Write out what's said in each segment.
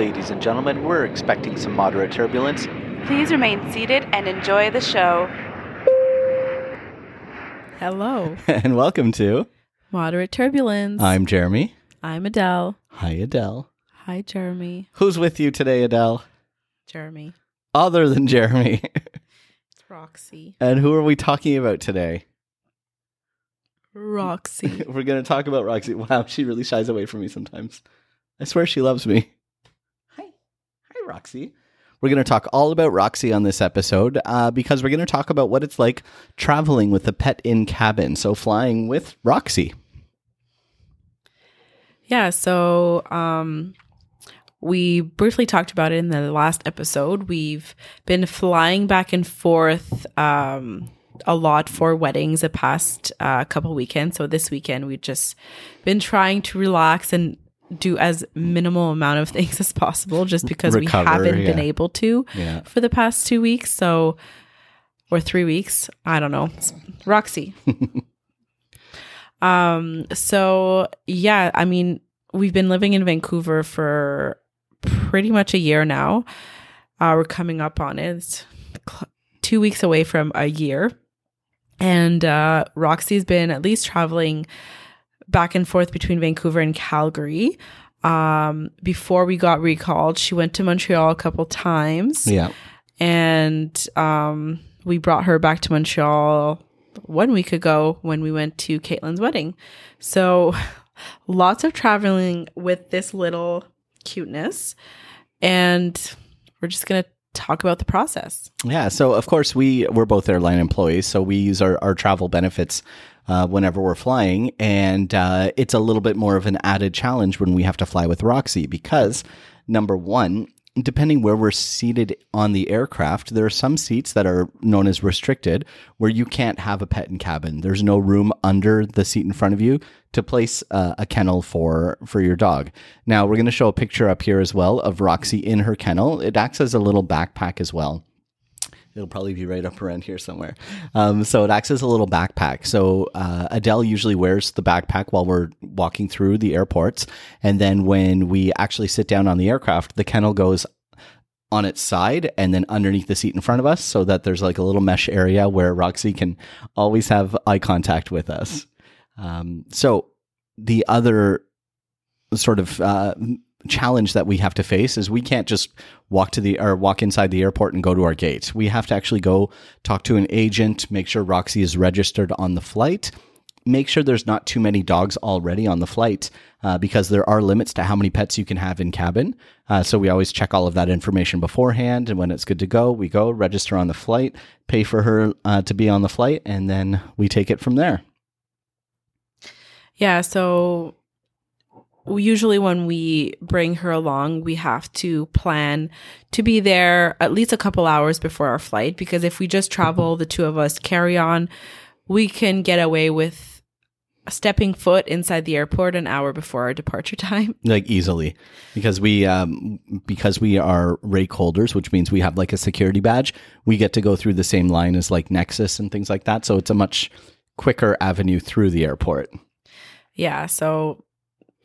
Ladies and gentlemen, we're expecting some moderate turbulence. Please remain seated and enjoy the show. Hello. and welcome to Moderate turbulence. I'm Jeremy. I'm Adele. Hi, Adele. Hi, Jeremy. Who's with you today, Adele? Jeremy. Other than Jeremy. It's Roxy. and who are we talking about today? Roxy. We're going to talk about Roxy. Wow, she really shies away from me sometimes. I swear she loves me. Roxy. We're going to talk all about Roxy on this episode uh, because we're going to talk about what it's like traveling with a pet in cabin. So, flying with Roxy. yeah, so um we briefly talked about it in the last episode. We've been flying back and forth um a lot for weddings the past uh, couple weekends. So this weekend we've just been trying to relax and do as minimal amount of things as possible just because Recover, we haven't been able to. Yeah. for the past two weeks. So, or three weeks. I don't know. Roxy. um. So yeah, I mean, we've been living in Vancouver for pretty much a year now. Uh, we're coming up on it. It's cl- two weeks away from a year, and uh, Roxy's been at least traveling back and forth between Vancouver and Calgary. Um, before we got recalled, she went to Montreal a couple times Yeah. and um, we brought her back to Montreal one week ago when we went to Caitlin's wedding. So lots of traveling with this little cuteness, and we're just gonna talk about the process. Yeah. So of course we we're both airline employees, so we use our, our travel benefits uh, whenever we're flying, and uh, it's a little bit more of an added challenge when we have to fly with Roxy because number one. Depending where we're seated on the aircraft, there are some seats that are known as restricted where you can't have a pet in cabin. There's no room under the seat in front of you to place uh, a kennel for for your dog. Now we're going to show a picture up here as well of Roxy in her kennel. It acts as a little backpack as well. It'll probably be right up around here somewhere. Um, so it acts as a little backpack. So uh, Adele usually wears the backpack while we're walking through the airports, and then when we actually sit down on the aircraft, the kennel goes on its side and then underneath the seat in front of us, so that there's like a little mesh area where Roxy can always have eye contact with us. Um, so the other sort of uh, challenge that we have to face is we can't just walk to the or walk inside the airport and go to our gate. We have to actually go talk to an agent, make sure Roxy is registered on the flight, make sure there's not too many dogs already on the flight uh, because there are limits to how many pets you can have in cabin. Uh, so we always check all of that information beforehand, and when it's good to go, we go register on the flight, pay for her uh, to be on the flight, and then we take it from there. Yeah, so usually when we bring her along, we have to plan to be there at least a couple hours before our flight because if we just travel, the two of us carry on, we can get away with stepping foot inside the airport an hour before our departure time. like easily. Because we um because we are RAIC holders which means we have like a security badge we get to go through the same line as like nexus and things like that. So it's a much quicker avenue through the airport. Yeah, so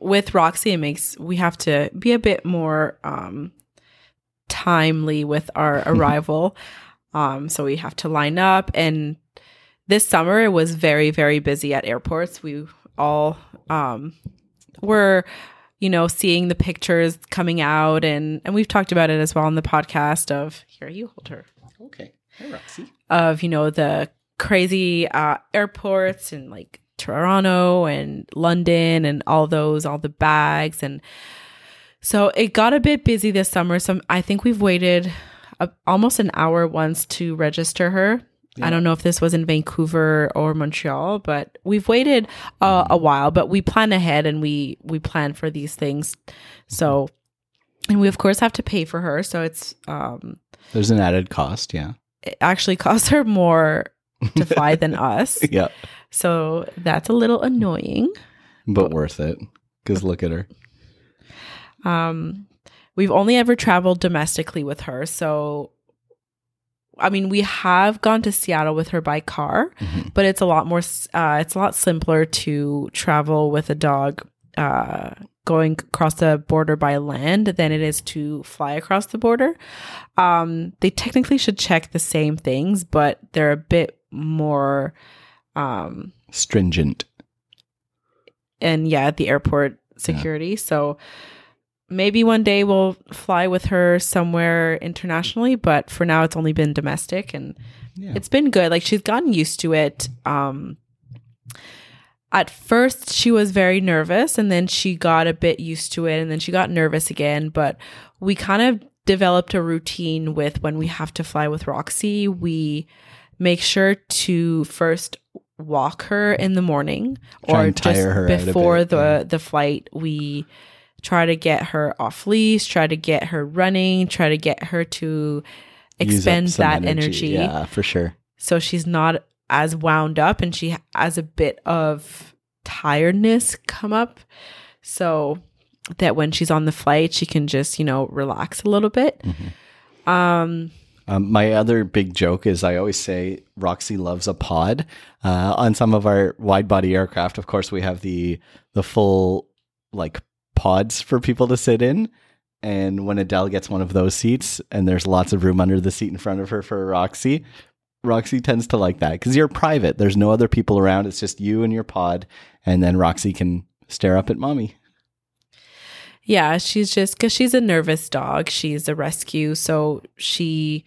with Roxy, it makes we have to be a bit more um, timely with our arrival. um, so we have to line up. And this summer, it was very, very busy at airports. We all um, were, you know, seeing the pictures coming out, and and we've talked about it as well on the podcast. Of here, you hold her okay hey roxy of you know the crazy uh, airports and like Toronto and London and all those, all the bags, and so it got a bit busy this summer. So I think we've waited a, almost an hour once to register her. I don't know if this was in Vancouver or Montreal, but we've waited uh, a while. But we plan ahead and we we plan for these things. So, and we of course have to pay for her. So it's um, there's an added cost yeah it actually costs her more to fly than us. yeah So that's a little annoying. but worth it because look at her Um, we've only ever traveled domestically with her. So, I mean, we have gone to Seattle with her by car, Mhm. but it's a lot more, uh, it's a lot simpler to travel with a dog uh, going across the border by land than it is to fly across the border. Um, they technically should check the same things, but they're a bit more. Um, Stringent. and yeah, at the airport security. So maybe one day we'll fly with her somewhere internationally, but for now it's only been domestic and Yeah. it's been good. Like she's gotten used to it. Um at first she was very nervous and then she got a bit used to it and then she got nervous again, but we kind of developed a routine with when we have to fly with Roxy, we make sure to first walk her in the morning Try or just before the yeah. the flight we try to get her off leash try to get her running try to get her to expend that energy, Yeah, for sure. so she's not as wound up and she has a bit of tiredness come up so that when she's on the flight she can just you know relax a little bit Mm-hmm. um Um, my other big joke is I always say Roxy loves a pod. Uh, on some of our wide body aircraft, of course, we have the the full like pods for people to sit in. And when Adele gets one of those seats, and there's lots of room under the seat in front of her for Roxy, Roxy tends to like that because you're private. There's no other people around. It's just you and your pod, and then Roxy can stare up at mommy. Yeah, she's just because she's a nervous dog. She's a rescue. So she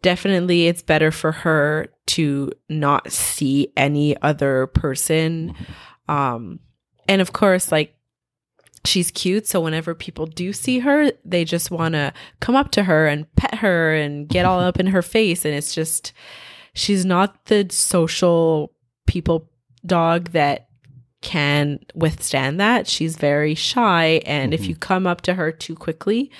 definitely, it's better for her to not see any other person. Um, and of course, like, she's cute. So whenever people do see her, they just want to come up to her and pet her and get all up in her face. And it's just, she's not the social people dog that can withstand that. She's very shy. And if you come up to her too quickly,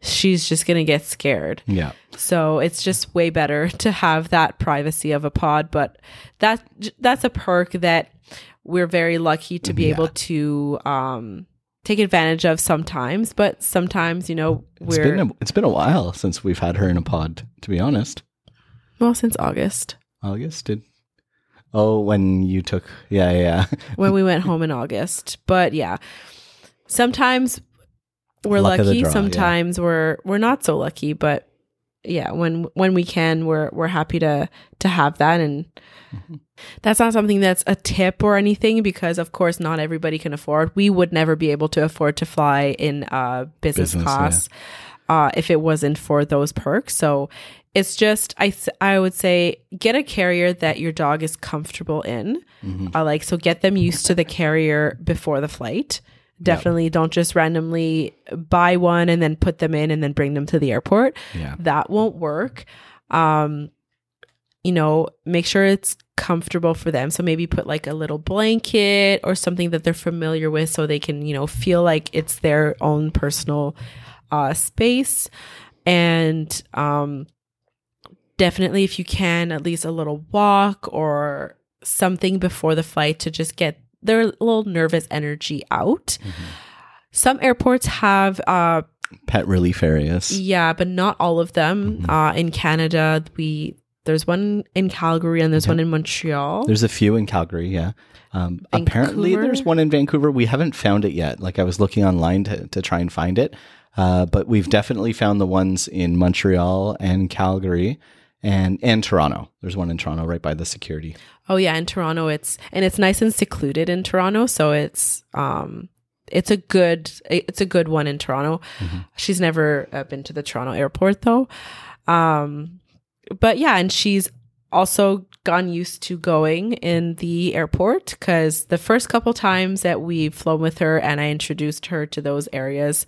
she's just going to get scared. Yeah. So it's just way better to have that privacy of a pod. But that that's a perk that we're very lucky to be Yeah. able to um, take advantage of sometimes. But sometimes, you know, we're been a, it's been a while since we've had her in a pod. To be honest, well since August August did. Oh, when you took yeah yeah. when we went home in August. But yeah, sometimes we're Luck of the lucky. draw, yeah. sometimes we're we're not so lucky. But yeah, when when we can, we're we're happy to to have that and. Mm-hmm. That's not something that's a tip or anything because, of course, not everybody can afford. We would never be able to afford to fly in uh, business, Business, class uh, if it wasn't for those perks. So it's just I I would say get a carrier that your dog is comfortable in. Mhm. Uh, like so, get them used to the carrier before the flight. Definitely don't just randomly buy one and then put them in and then bring them to the airport. Yeah. That won't work. Um, you know, make sure it's comfortable for them. So maybe put like a little blanket or something that they're familiar with so they can, you know, feel like it's their own personal uh, space. And um, definitely, if you can, at least a little walk or something before the flight to just get their little nervous energy out. Some airports have uh, Pet relief areas. yeah, but not all of them. Mm-hmm. Uh, in Canada, we there's one in Calgary and there's one in Montreal. There's a few in Calgary, yeah. Um, apparently, there's one in Vancouver. We haven't found it yet. Like I was looking online to, to try and find it, uh, but we've definitely found the ones in Montreal and Calgary, and and Toronto. There's one in Toronto right by the security. oh yeah, in Toronto, it's and it's nice and secluded in Toronto, so it's um it's a good it's a good one in Toronto. She's never uh, been to the Toronto airport though. Um, but yeah, and she's also gotten used to going in the airport because the first couple times that we've flown with her and I introduced her to those areas,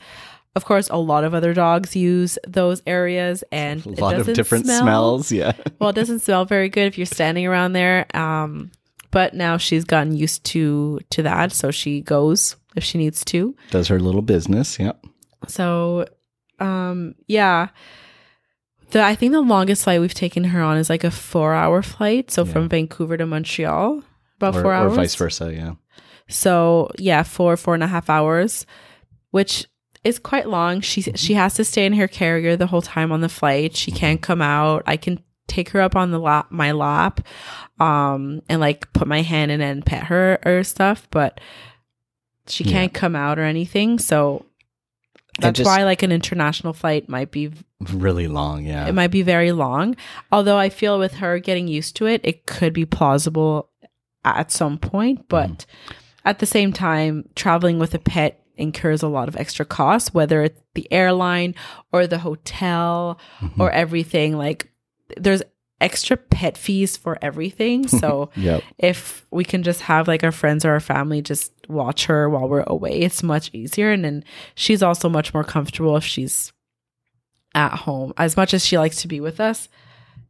of course, a lot of other dogs use those areas and A it lot of different smell- smells. Yeah. well, it doesn't smell very good if you're standing around there. Um, but now she's gotten used to to that, so she goes if she needs to. Does her little business. Yep. So, um, yeah. The I think the longest flight we've taken her on is like a four hour flight. So Yeah. from Vancouver to Montreal, about Or, four or vice versa. Yeah. So yeah, four four and a half hours, which is quite long. She mm-hmm. she has to stay in her carrier the whole time on the flight. She can't mm-hmm. come out. I can take her up on the lap, my lap, um, and like put my hand in and pet her or stuff, but she can't come out or anything. So that's just- why like an international flight might be Really long, yeah. it might be very long. Although I feel with her getting used to it, it could be plausible at some point. But mm-hmm. at the same time, traveling with a pet incurs a lot of extra costs, whether it's the airline or the hotel Mm-hmm. or everything. Like there's extra pet fees for everything. So Yep. if we can just have like our friends or our family just watch her while we're away, it's much easier. And then she's also much more comfortable if she's at home. As much as she likes to be with us,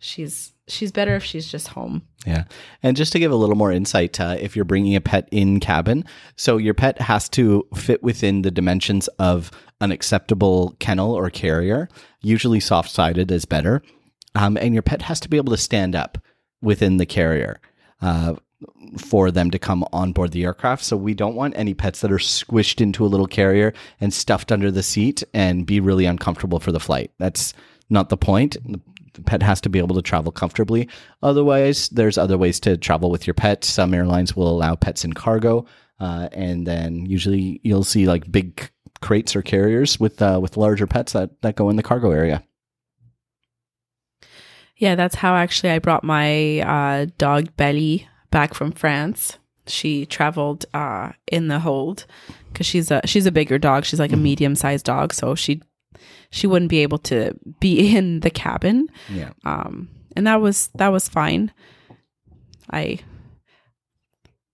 she's she's better if she's just home. Yeah. And just to give a little more insight, uh, if you're bringing a pet in cabin, so your pet has to fit within the dimensions of an acceptable kennel or carrier. Usually soft sided is better. Um, and your pet has to be able to stand up within the carrier. Uh, for them to come on board the aircraft. So we don't want any pets that are squished into a little carrier and stuffed under the seat and be really uncomfortable for the flight. That's not the point. The pet has to be able to travel comfortably. Otherwise, there's other ways to travel with your pet. Some airlines will allow pets in cargo, uh, and then usually you'll see like big crates or carriers with uh, with larger pets that that go in the cargo area. Yeah, that's how actually I brought my uh, dog Belly back from France. She traveled uh, in the hold because she's a she's a bigger dog. She's like a medium sized dog, so she she wouldn't be able to be in the cabin. Yeah. um and that was that was fine i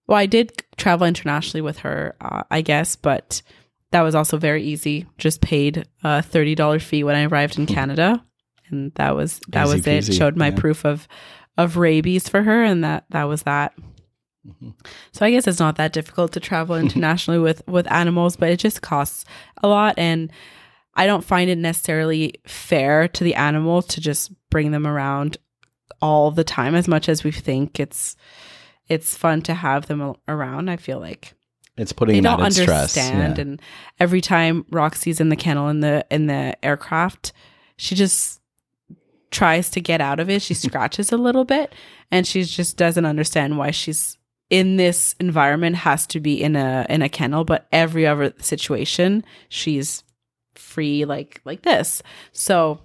well i did travel internationally with her uh, i guess but that was also very easy just paid a $30 fee when i arrived in canada and that was that Easy was it showed my yeah. proof of of rabies for her and that that was that Mm-hmm. so i guess it's not that difficult to travel internationally with with animals but it just costs a lot and I don't find it necessarily fair to the animal to just bring them around all the time as much as we think it's it's fun to have them around. I feel like It's putting they an don't understand stress. Yeah. and every time Roxy's in the kennel in the in the aircraft, she just tries to get out of it. She scratches a little bit and she just doesn't understand why she's in this environment has to be in a in a kennel, but every other situation she's free like like this. So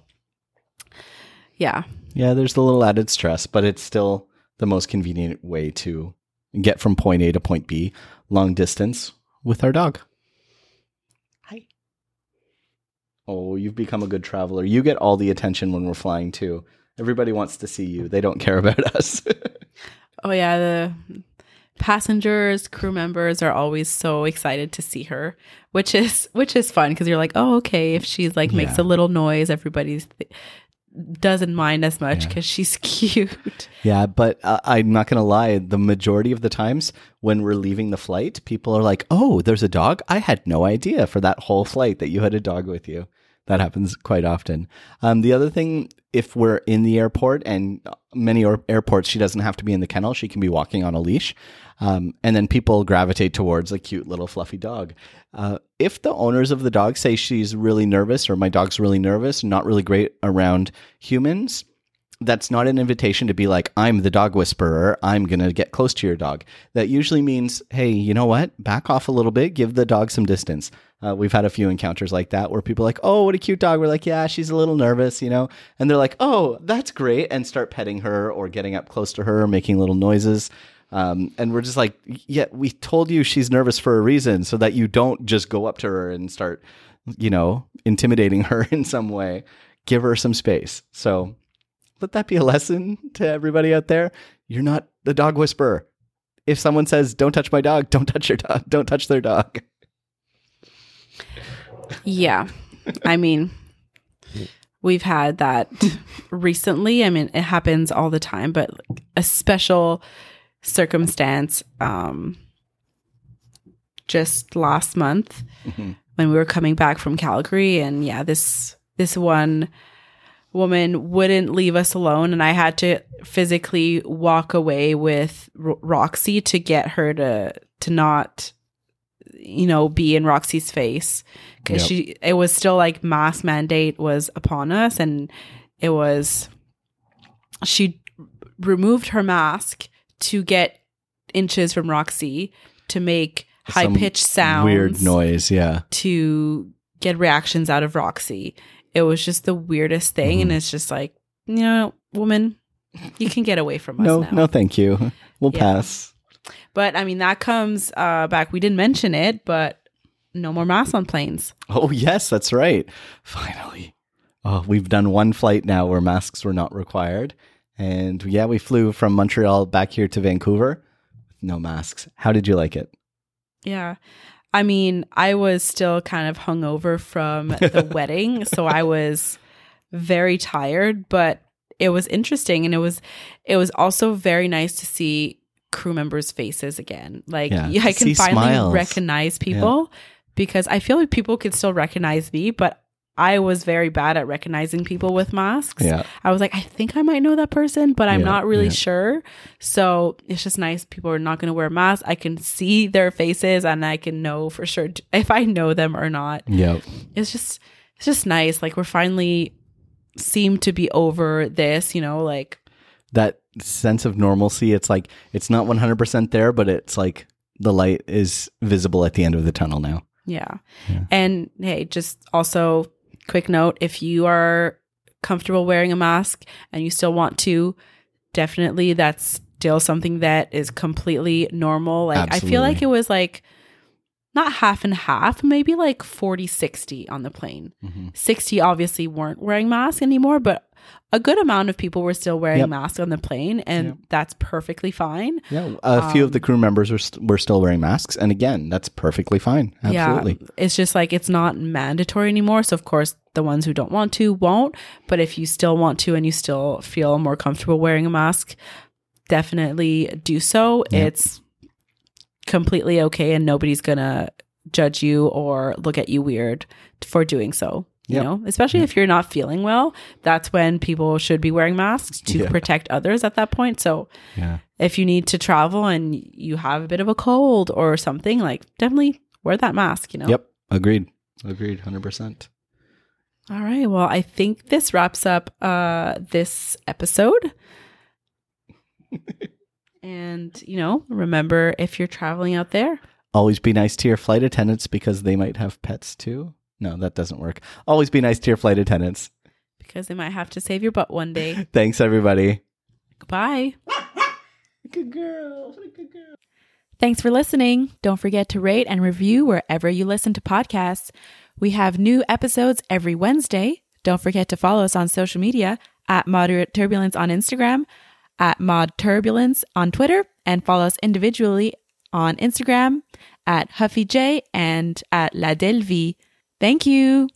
yeah. Yeah, there's the little added stress, but it's still the most convenient way to get from point A to point B long distance with our dog. Hi. Oh, you've become a good traveler. You get all the attention when we're flying too. Everybody wants to see you. They don't care about us. Oh yeah, the passengers, crew members are always so excited to see her, which is which is fun because you're like, "Oh, okay, if she's like makes Yeah. a little noise, everybody's doesn't mind as much Yeah. because she's cute." yeah, but uh, I'm not going to lie. The majority of the times when we're leaving the flight, people are like, oh, there's a dog? I had no idea for that whole flight that you had a dog with you. That happens quite often. Um, the other thing, if we're in the airport and many airports, she doesn't have to be in the kennel. She can be walking on a leash. Um, and then people gravitate towards a cute little fluffy dog. Uh, if the owners of the dog say she's really nervous or my dog's really nervous, not really great around humans, that's not an invitation to be like, I'm the dog whisperer. I'm going to get close to your dog. That usually means, hey, you know what? Back off a little bit. Give the dog some distance. Uh, we've had a few encounters like that where people are like, oh, what a cute dog. We're like, yeah, she's a little nervous, you know? And they're like, oh, that's great. And start petting her or getting up close to her, making little noises. Um, and we're just like, yeah, we told you she's nervous for a reason so that you don't just go up to her and start, you know, intimidating her in some way. Give her some space. So let that be a lesson to everybody out there. You're not the dog whisperer. If someone says, don't touch my dog, don't touch your dog, don't touch their dog. Yeah. I mean, we've had that recently. I mean, it happens all the time, but a special circumstance um just last month Mhm. when we were coming back from Calgary and yeah, this this one woman wouldn't leave us alone and I had to physically walk away with Ro- Roxy to get her to to not you know be in Roxy's face cuz Yep. she it was still like mask mandate was upon us and it was she removed her mask to get inches from Roxy to make high-pitched sounds, weird noise. Yeah, to get reactions out of Roxy. It was just the weirdest thing, Mm-hmm. and it's just like, you know, woman, you can get away from us no, now. no, thank you. We'll Yeah. pass. But I mean, that comes uh, back. We didn't mention it, but no more masks on planes. Oh yes, that's right. Finally, oh, we've done one flight now where masks were not required, and yeah, we flew from Montreal back here to Vancouver with no masks. How did you like it? Yeah. I mean, I was still kind of hungover from the wedding, so I was very tired, but it was interesting and it was it was also very nice to see crew members' faces again. Like Yeah, yeah, I can finally smiles. recognize people because I feel like people could still recognize me, but I was very bad at recognizing people with masks. Yeah, I was like, I think I might know that person, but I'm Yeah, not really yeah. sure. So it's just nice. People are not going to wear masks. I can see their faces and I can know for sure if I know them or not. yeah, It's just, it's just nice. Like we're finally seem to be over this, you know, like, that sense of normalcy. It's like it's not one hundred percent there, but it's like the light is visible at the end of the tunnel now. yeah. Yeah. And hey, just also quick note if you are comfortable wearing a mask and you still want to, definitely that's still something that is completely normal. Like I feel like it was like not half and half, maybe like 40 60 on the plane. Mm-hmm. 60 obviously weren't wearing masks anymore, but a good amount of people were still wearing Yep. masks on the plane and Yep. that's perfectly fine. Yeah, a few of the Um, crew members were st- were still wearing masks, and again, that's perfectly fine. Absolutely. Yeah, it's just like it's not mandatory anymore. So of course, the ones who don't want to won't. But if you still want to and you still feel more comfortable wearing a mask, definitely do so. Yeah. It's completely okay, and nobody's gonna judge you or look at you weird for doing so. You Yep. know, especially if you're not feeling well, that's when people should be wearing masks to Yeah. protect others at that point. So Yeah. if you need to travel and you have a bit of a cold or something, like definitely wear that mask, you know? Yep. Agreed. Agreed. Hundred percent. All right. Well, I think this wraps up uh this episode. and, you know, remember if you're traveling out there, Always be nice to your flight attendants because they might have pets too. No, that doesn't work. Always be nice to your flight attendants. because they might have to save your butt one day. Thanks, everybody. Goodbye. Good girl. Good girl. Thanks for listening. Don't forget to rate and review wherever you listen to podcasts. We have new episodes every Wednesday. Don't forget to follow us on social media at Moderate Turbulence on Instagram, at Mod Turbulence on Twitter, and follow us individually on Instagram at Huffy J and at La Delvie. Thank you.